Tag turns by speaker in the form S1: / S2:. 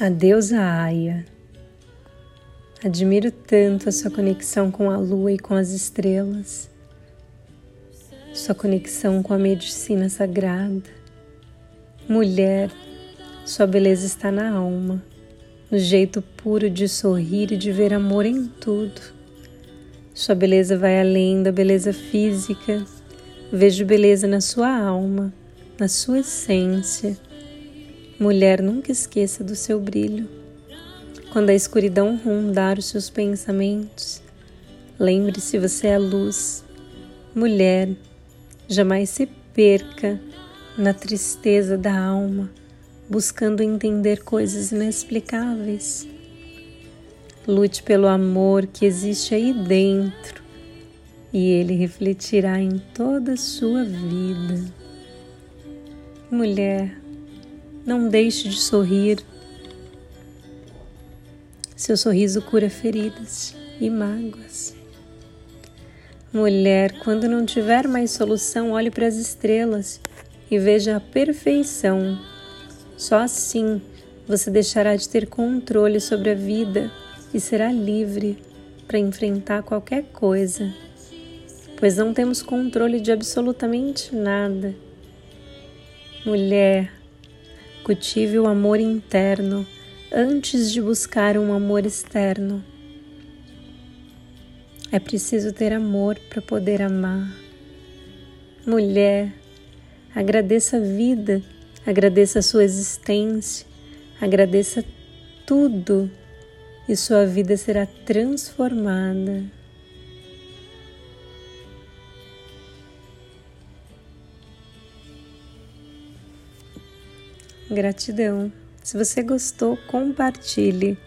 S1: a deusa Aya. Admiro tanto a sua conexão com a lua e com as estrelas, sua conexão com a medicina sagrada. Mulher, sua beleza está na alma, no jeito puro de sorrir e de ver amor em tudo. Sua beleza vai além da beleza física. Vejo beleza na sua alma, na sua essência Mulher, nunca esqueça do seu brilho. Quando a escuridão rondar os seus pensamentos, lembre-se você é a luz. Mulher, jamais se perca na tristeza da alma, buscando entender coisas inexplicáveis. Lute pelo amor que existe aí dentro e ele refletirá em toda a sua vida. Mulher, não deixe de sorrir. Seu sorriso cura feridas e mágoas. Mulher, quando não tiver mais solução, olhe para as estrelas e veja a perfeição. Só assim você deixará de ter controle sobre a vida e será livre para enfrentar qualquer coisa, pois não temos controle de absolutamente nada. Mulher, Cultive o amor interno antes de buscar um amor externo. É preciso ter amor para poder amar. Mulher, agradeça a vida, agradeça a sua existência, agradeça tudo e sua vida será transformada. Gratidão. Se você gostou, compartilhe.